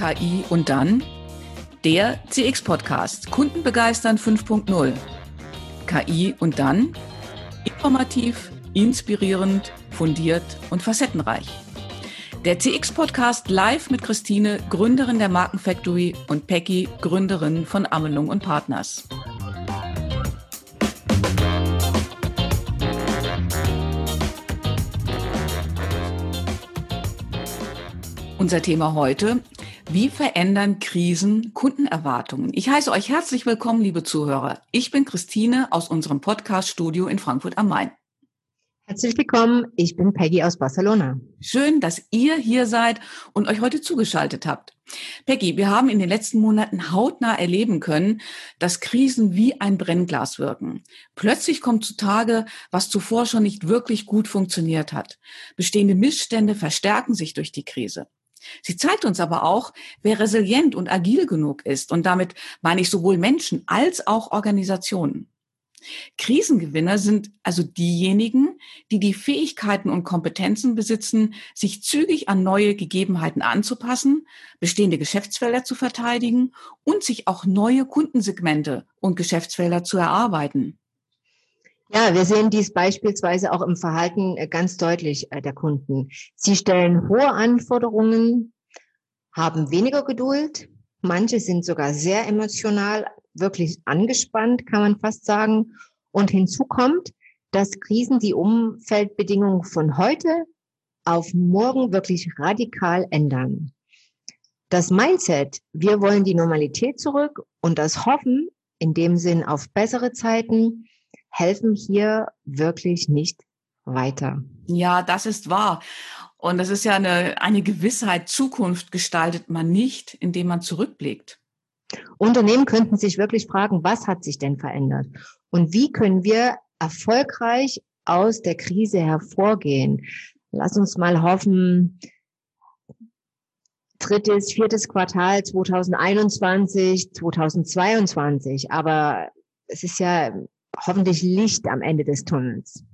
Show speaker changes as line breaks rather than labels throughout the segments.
KI und dann der CX-Podcast Kunden begeistern 5.0. KI und dann informativ, inspirierend, fundiert und facettenreich. Der CX-Podcast live mit Christine, Gründerin der Markenfactory und Peggy, Gründerin von Amelung und Partners. Unser Thema heute, wie verändern Krisen Kundenerwartungen? Ich heiße euch herzlich willkommen, liebe Zuhörer. Ich bin Christine aus unserem Podcast-Studio in Frankfurt am Main.
Herzlich willkommen, ich bin Peggy aus Barcelona.
Schön, dass ihr hier seid und euch heute zugeschaltet habt. Peggy, wir haben in den letzten Monaten hautnah erleben können, dass Krisen wie ein Brennglas wirken. Plötzlich kommt zutage, was zuvor schon nicht wirklich gut funktioniert hat. Bestehende Missstände verstärken sich durch die Krise. Sie zeigt uns aber auch, wer resilient und agil genug ist. Und damit meine ich sowohl Menschen als auch Organisationen. Krisengewinner sind also diejenigen, die die Fähigkeiten und Kompetenzen besitzen, sich zügig an neue Gegebenheiten anzupassen, bestehende Geschäftsfelder zu verteidigen und sich auch neue Kundensegmente und Geschäftsfelder zu erarbeiten.
Ja, wir sehen dies beispielsweise auch im Verhalten äh, ganz deutlich äh, der Kunden. Sie stellen hohe Anforderungen, haben weniger Geduld. Manche sind sogar sehr emotional, wirklich angespannt, kann man fast sagen. Und hinzu kommt, dass Krisen die Umfeldbedingungen von heute auf morgen wirklich radikal ändern. Das Mindset, wir wollen die Normalität zurück und das Hoffen in dem Sinn auf bessere Zeiten, helfen hier wirklich nicht weiter.
Ja, das ist wahr. Und das ist ja eine, eine Gewissheit. Zukunft gestaltet man nicht, indem man zurückblickt.
Unternehmen könnten sich wirklich fragen, was hat sich denn verändert? Und wie können wir erfolgreich aus der Krise hervorgehen? Lass uns mal hoffen, drittes, viertes Quartal 2021, 2022. Aber es ist ja hoffentlich Licht am Ende des Tunnels.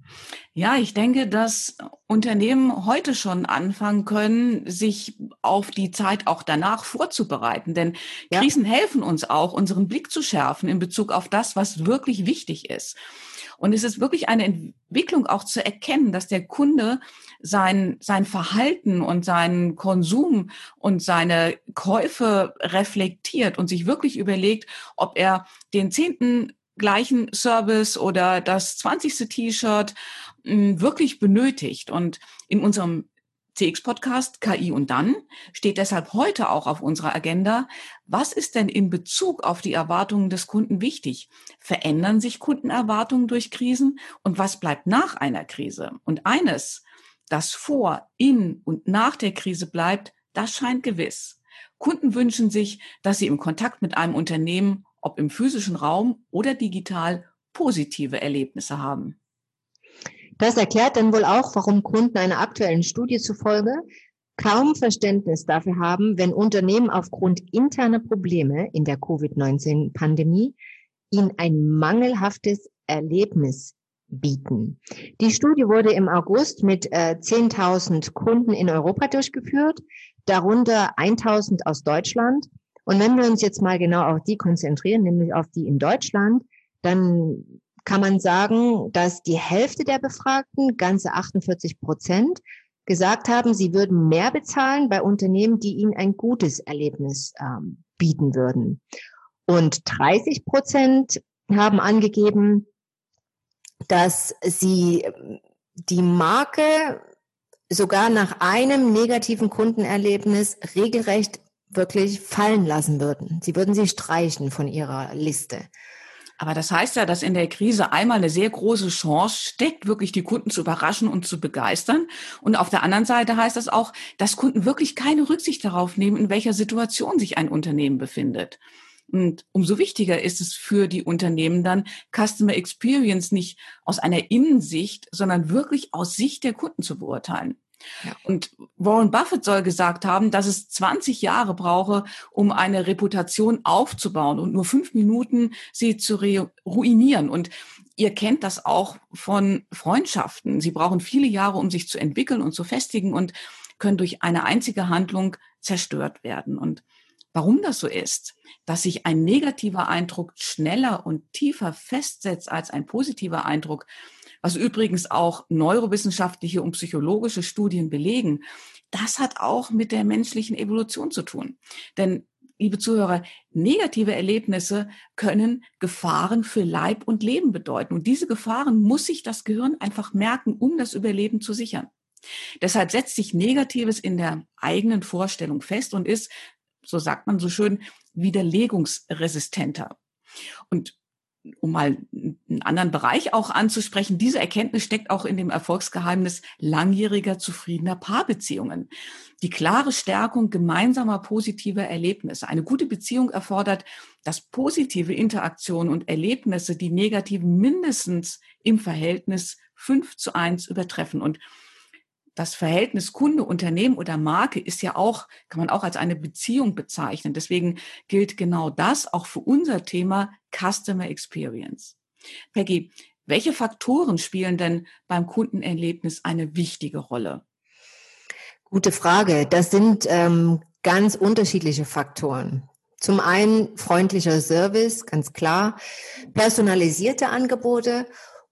Ja, ich denke, dass Unternehmen heute schon anfangen können, sich auf die Zeit auch danach vorzubereiten. Denn ja. Krisen helfen uns auch, unseren Blick zu schärfen in Bezug auf das, was wirklich wichtig ist. Und es ist wirklich eine Entwicklung auch zu erkennen, dass der Kunde sein, sein Verhalten und seinen Konsum und seine Käufe reflektiert und sich wirklich überlegt, ob er den zehnten gleichen Service oder das 20. T-Shirt hm, wirklich benötigt. Und in unserem CX-Podcast KI und dann steht deshalb heute auch auf unserer Agenda, was ist denn in Bezug auf die Erwartungen des Kunden wichtig? Verändern sich Kundenerwartungen durch Krisen und was bleibt nach einer Krise? Und eines, das vor, in und nach der Krise bleibt, das scheint gewiss. Kunden wünschen sich, dass sie im Kontakt mit einem Unternehmen ob im physischen Raum oder digital, positive Erlebnisse haben.
Das erklärt dann wohl auch, warum Kunden einer aktuellen Studie zufolge kaum Verständnis dafür haben, wenn Unternehmen aufgrund interner Probleme in der Covid-19-Pandemie ihnen ein mangelhaftes Erlebnis bieten. Die Studie wurde im August mit äh, 10.000 Kunden in Europa durchgeführt, darunter 1.000 aus Deutschland und wenn wir uns jetzt mal genau auf die konzentrieren, nämlich auf die in Deutschland, dann kann man sagen, dass die Hälfte der Befragten, ganze 48 Prozent, gesagt haben, sie würden mehr bezahlen bei Unternehmen, die ihnen ein gutes Erlebnis ähm, bieten würden. Und 30 Prozent haben angegeben, dass sie die Marke sogar nach einem negativen Kundenerlebnis regelrecht wirklich fallen lassen würden. Sie würden sie streichen von ihrer Liste.
Aber das heißt ja, dass in der Krise einmal eine sehr große Chance steckt, wirklich die Kunden zu überraschen und zu begeistern. Und auf der anderen Seite heißt das auch, dass Kunden wirklich keine Rücksicht darauf nehmen, in welcher Situation sich ein Unternehmen befindet. Und umso wichtiger ist es für die Unternehmen dann, Customer Experience nicht aus einer Innensicht, sondern wirklich aus Sicht der Kunden zu beurteilen. Und Warren Buffett soll gesagt haben, dass es 20 Jahre brauche, um eine Reputation aufzubauen und nur fünf Minuten sie zu ruinieren. Und ihr kennt das auch von Freundschaften. Sie brauchen viele Jahre, um sich zu entwickeln und zu festigen und können durch eine einzige Handlung zerstört werden. Und Warum das so ist, dass sich ein negativer Eindruck schneller und tiefer festsetzt als ein positiver Eindruck, was übrigens auch neurowissenschaftliche und psychologische Studien belegen, das hat auch mit der menschlichen Evolution zu tun. Denn liebe Zuhörer, negative Erlebnisse können Gefahren für Leib und Leben bedeuten. Und diese Gefahren muss sich das Gehirn einfach merken, um das Überleben zu sichern. Deshalb setzt sich Negatives in der eigenen Vorstellung fest und ist, so sagt man so schön, widerlegungsresistenter. Und um mal einen anderen Bereich auch anzusprechen, diese Erkenntnis steckt auch in dem Erfolgsgeheimnis langjähriger zufriedener Paarbeziehungen. Die klare Stärkung gemeinsamer positiver Erlebnisse. Eine gute Beziehung erfordert, dass positive Interaktionen und Erlebnisse die negativen mindestens im Verhältnis fünf zu eins übertreffen. Und das Verhältnis Kunde, Unternehmen oder Marke ist ja auch, kann man auch als eine Beziehung bezeichnen. Deswegen gilt genau das auch für unser Thema Customer Experience. Peggy, welche Faktoren spielen denn beim Kundenerlebnis eine wichtige Rolle?
Gute Frage. Das sind ähm, ganz unterschiedliche Faktoren. Zum einen freundlicher Service, ganz klar, personalisierte Angebote,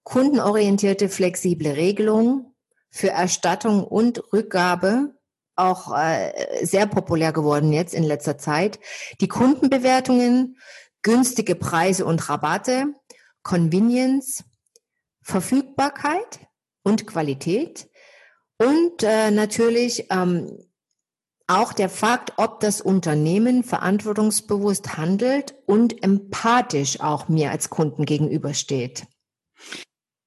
kundenorientierte, flexible Regelungen, für Erstattung und Rückgabe auch äh, sehr populär geworden jetzt in letzter Zeit. Die Kundenbewertungen, günstige Preise und Rabatte, Convenience, Verfügbarkeit und Qualität und äh, natürlich ähm, auch der Fakt, ob das Unternehmen verantwortungsbewusst handelt und empathisch auch mir als Kunden gegenübersteht.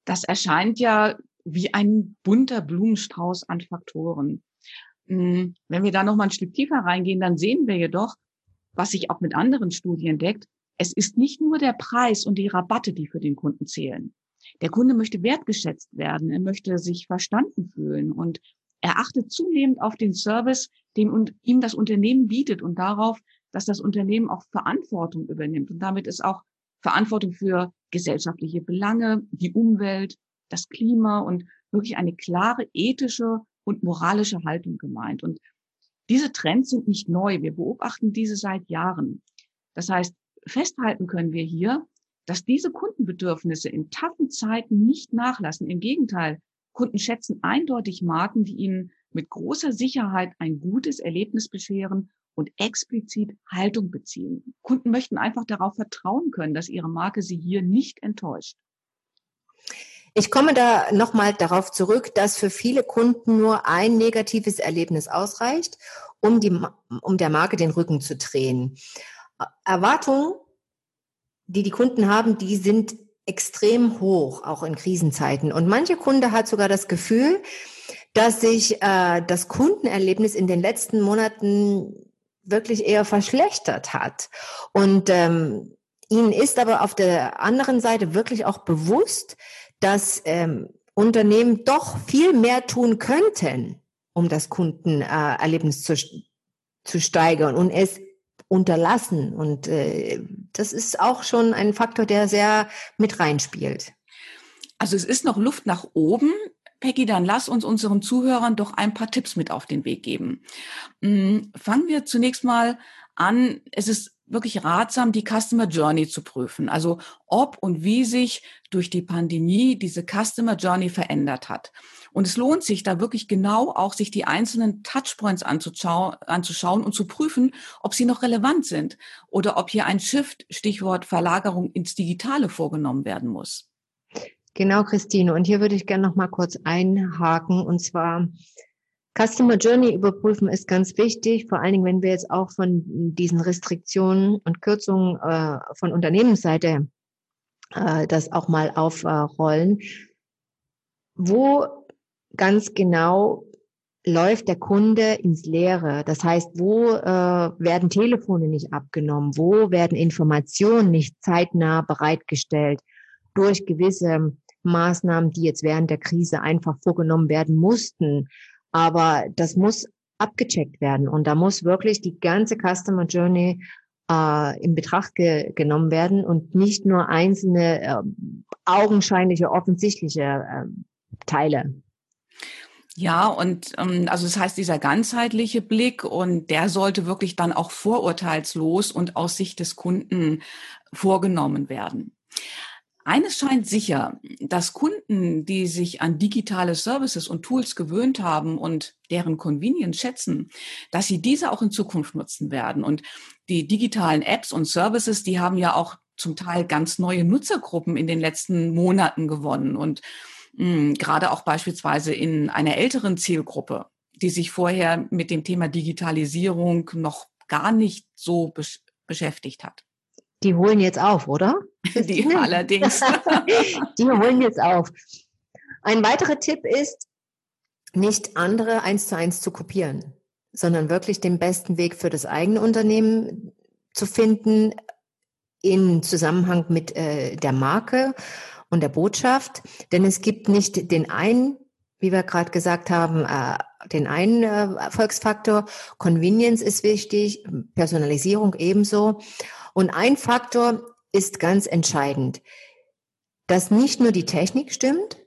Das erscheint ja wie ein bunter Blumenstrauß an Faktoren. Hm, wenn wir da noch mal ein Stück tiefer reingehen, dann sehen wir jedoch, was sich auch mit anderen Studien deckt, es ist nicht nur der Preis und die Rabatte, die für den Kunden zählen. Der Kunde möchte wertgeschätzt werden, er möchte sich verstanden fühlen und er achtet zunehmend auf den Service, den ihm das Unternehmen bietet und darauf, dass das Unternehmen auch Verantwortung übernimmt und damit ist auch Verantwortung für gesellschaftliche Belange, die Umwelt, das Klima und wirklich eine klare ethische und moralische Haltung gemeint. Und diese Trends sind nicht neu. Wir beobachten diese seit Jahren. Das heißt, festhalten können wir hier, dass diese Kundenbedürfnisse in taffen Zeiten nicht nachlassen. Im Gegenteil, Kunden schätzen eindeutig Marken, die ihnen mit großer Sicherheit ein gutes Erlebnis bescheren und explizit Haltung beziehen. Kunden möchten einfach darauf vertrauen können, dass ihre Marke sie hier nicht enttäuscht.
Ich komme da nochmal darauf zurück, dass für viele Kunden nur ein negatives Erlebnis ausreicht, um, die, um der Marke den Rücken zu drehen. Erwartungen, die die Kunden haben, die sind extrem hoch, auch in Krisenzeiten. Und manche Kunde hat sogar das Gefühl, dass sich äh, das Kundenerlebnis in den letzten Monaten wirklich eher verschlechtert hat. Und ähm, ihnen ist aber auf der anderen Seite wirklich auch bewusst, dass ähm, Unternehmen doch viel mehr tun könnten, um das Kundenerlebnis zu, zu steigern und es unterlassen. Und äh, das ist auch schon ein Faktor, der sehr mit reinspielt.
Also es ist noch Luft nach oben. Peggy, dann lass uns unseren Zuhörern doch ein paar Tipps mit auf den Weg geben. Hm, fangen wir zunächst mal an. Es ist wirklich ratsam, die Customer Journey zu prüfen. Also ob und wie sich durch die Pandemie diese Customer Journey verändert hat. Und es lohnt sich da wirklich genau auch, sich die einzelnen Touchpoints anzuschauen, und zu prüfen, ob sie noch relevant sind oder ob hier ein Shift, Stichwort Verlagerung ins Digitale vorgenommen werden muss.
Genau, Christine. Und hier würde ich gerne noch mal kurz einhaken. Und zwar Customer Journey überprüfen ist ganz wichtig, vor allen Dingen, wenn wir jetzt auch von diesen Restriktionen und Kürzungen äh, von Unternehmensseite äh, das auch mal aufrollen. Wo ganz genau läuft der Kunde ins Leere? Das heißt, wo äh, werden Telefone nicht abgenommen? Wo werden Informationen nicht zeitnah bereitgestellt durch gewisse Maßnahmen, die jetzt während der Krise einfach vorgenommen werden mussten? Aber das muss abgecheckt werden und da muss wirklich die ganze Customer Journey äh, in Betracht ge genommen werden und nicht nur einzelne äh, augenscheinliche, offensichtliche äh, Teile.
Ja, und ähm, also das heißt, dieser ganzheitliche Blick und der sollte wirklich dann auch vorurteilslos und aus Sicht des Kunden vorgenommen werden. Eines scheint sicher, dass Kunden, die sich an digitale Services und Tools gewöhnt haben und deren Convenience schätzen, dass sie diese auch in Zukunft nutzen werden. Und die digitalen Apps und Services, die haben ja auch zum Teil ganz neue Nutzergruppen in den letzten Monaten gewonnen. Und hm, gerade auch beispielsweise in einer älteren Zielgruppe, die sich vorher mit dem Thema Digitalisierung noch gar nicht so besch beschäftigt hat.
Die holen jetzt auf, oder?
Die allerdings.
Die holen jetzt auf. Ein weiterer Tipp ist, nicht andere eins zu eins zu kopieren, sondern wirklich den besten Weg für das eigene Unternehmen zu finden in Zusammenhang mit äh, der Marke und der Botschaft. Denn es gibt nicht den einen, wie wir gerade gesagt haben, äh, den einen äh, Erfolgsfaktor. Convenience ist wichtig, Personalisierung ebenso. Und ein Faktor ist ganz entscheidend, dass nicht nur die Technik stimmt,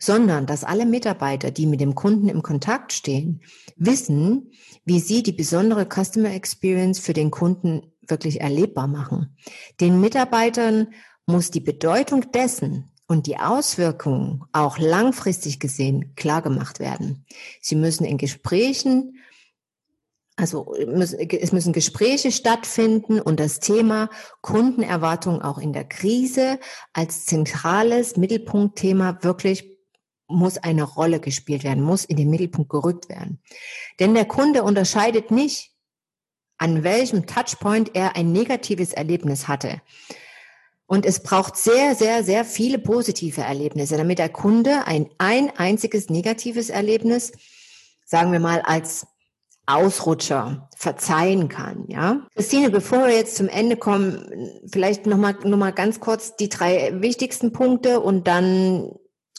sondern dass alle Mitarbeiter, die mit dem Kunden im Kontakt stehen, wissen, wie sie die besondere Customer Experience für den Kunden wirklich erlebbar machen. Den Mitarbeitern muss die Bedeutung dessen und die Auswirkungen auch langfristig gesehen klar gemacht werden. Sie müssen in Gesprächen, also es müssen Gespräche stattfinden und das Thema Kundenerwartung auch in der Krise als zentrales Mittelpunktthema wirklich muss eine Rolle gespielt werden, muss in den Mittelpunkt gerückt werden. Denn der Kunde unterscheidet nicht, an welchem Touchpoint er ein negatives Erlebnis hatte. Und es braucht sehr, sehr, sehr viele positive Erlebnisse, damit der Kunde ein, ein einziges negatives Erlebnis, sagen wir mal, als Ausrutscher verzeihen kann, ja. Christine, bevor wir jetzt zum Ende kommen, vielleicht nochmal, noch mal ganz kurz die drei wichtigsten Punkte und dann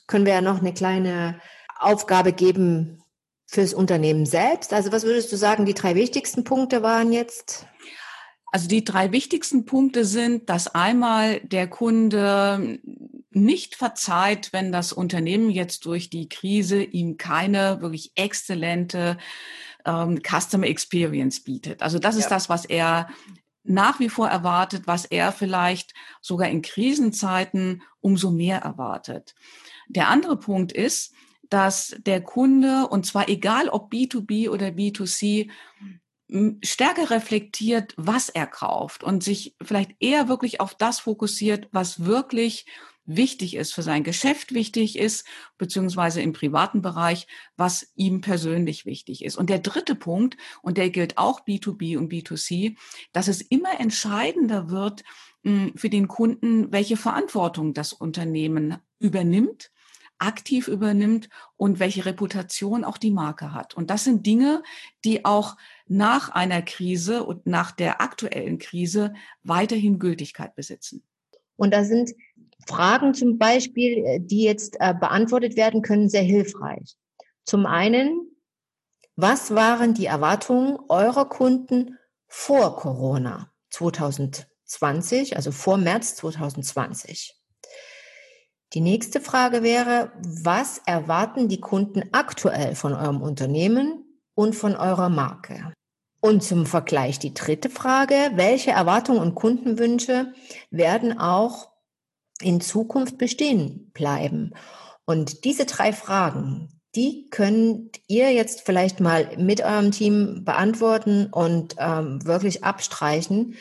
können wir ja noch eine kleine Aufgabe geben fürs Unternehmen selbst. Also was würdest du sagen, die drei wichtigsten Punkte waren jetzt?
Also die drei wichtigsten Punkte sind, dass einmal der Kunde nicht verzeiht, wenn das Unternehmen jetzt durch die Krise ihm keine wirklich exzellente ähm, Customer Experience bietet. Also das ja. ist das, was er nach wie vor erwartet, was er vielleicht sogar in Krisenzeiten umso mehr erwartet. Der andere Punkt ist, dass der Kunde, und zwar egal ob B2B oder B2C, stärker reflektiert, was er kauft und sich vielleicht eher wirklich auf das fokussiert, was wirklich wichtig ist, für sein Geschäft wichtig ist, beziehungsweise im privaten Bereich, was ihm persönlich wichtig ist. Und der dritte Punkt, und der gilt auch B2B und B2C, dass es immer entscheidender wird für den Kunden, welche Verantwortung das Unternehmen übernimmt aktiv übernimmt und welche Reputation auch die Marke hat. Und das sind Dinge, die auch nach einer Krise und nach der aktuellen Krise weiterhin Gültigkeit besitzen.
Und da sind Fragen zum Beispiel, äh, die jetzt äh, beantwortet werden können, sehr hilfreich. Zum einen, was waren die Erwartungen eurer Kunden vor Corona 2020, also vor März 2020? Die nächste Frage wäre, was erwarten die Kunden aktuell von eurem Unternehmen und von eurer Marke? Und zum Vergleich die dritte Frage, welche Erwartungen und Kundenwünsche werden auch in Zukunft bestehen bleiben? Und diese drei Fragen, die könnt ihr jetzt vielleicht mal mit eurem Team beantworten und ähm, wirklich abstreichen.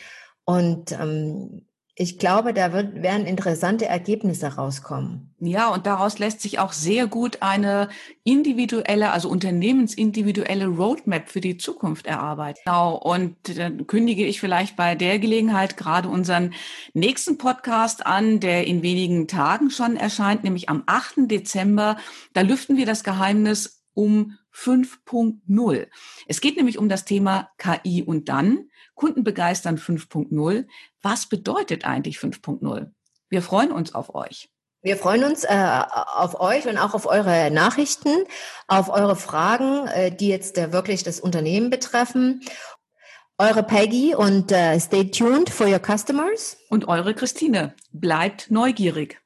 Und ähm, ich glaube, da wird, werden interessante Ergebnisse rauskommen.
Ja, und daraus lässt sich auch sehr gut eine individuelle, also unternehmensindividuelle Roadmap für die Zukunft erarbeiten. Genau. Und dann kündige ich vielleicht bei der Gelegenheit gerade unseren nächsten Podcast an, der in wenigen Tagen schon erscheint, nämlich am 8. Dezember. Da lüften wir das Geheimnis um 5.0. Es geht nämlich um das Thema KI und dann Kunden begeistern 5.0. Was bedeutet eigentlich 5.0? Wir freuen uns auf euch.
Wir freuen uns äh, auf euch und auch auf eure Nachrichten, auf eure Fragen, äh, die jetzt äh, wirklich das Unternehmen betreffen. Eure Peggy und äh, stay tuned for your customers.
Und eure Christine. Bleibt neugierig.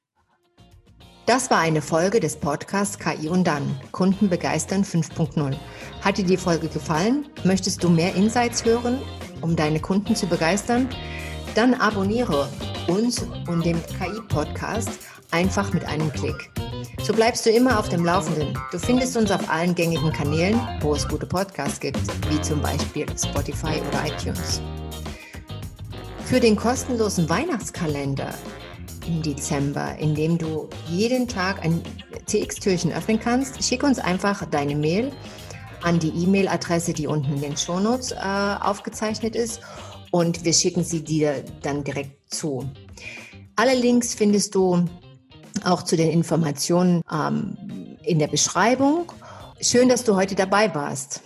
Das war eine Folge des Podcasts KI und dann Kunden begeistern 5.0. Hat dir die Folge gefallen? Möchtest du mehr Insights hören, um deine Kunden zu begeistern? Dann abonniere uns und den KI-Podcast einfach mit einem Klick. So bleibst du immer auf dem Laufenden. Du findest uns auf allen gängigen Kanälen, wo es gute Podcasts gibt, wie zum Beispiel Spotify oder iTunes. Für den kostenlosen Weihnachtskalender im Dezember, in dem du jeden Tag ein TX-Türchen öffnen kannst, schick uns einfach deine Mail an die E-Mail-Adresse, die unten in den Shownotes äh, aufgezeichnet ist und wir schicken sie dir dann direkt zu. Alle Links findest du auch zu den Informationen ähm, in der Beschreibung. Schön, dass du heute dabei warst.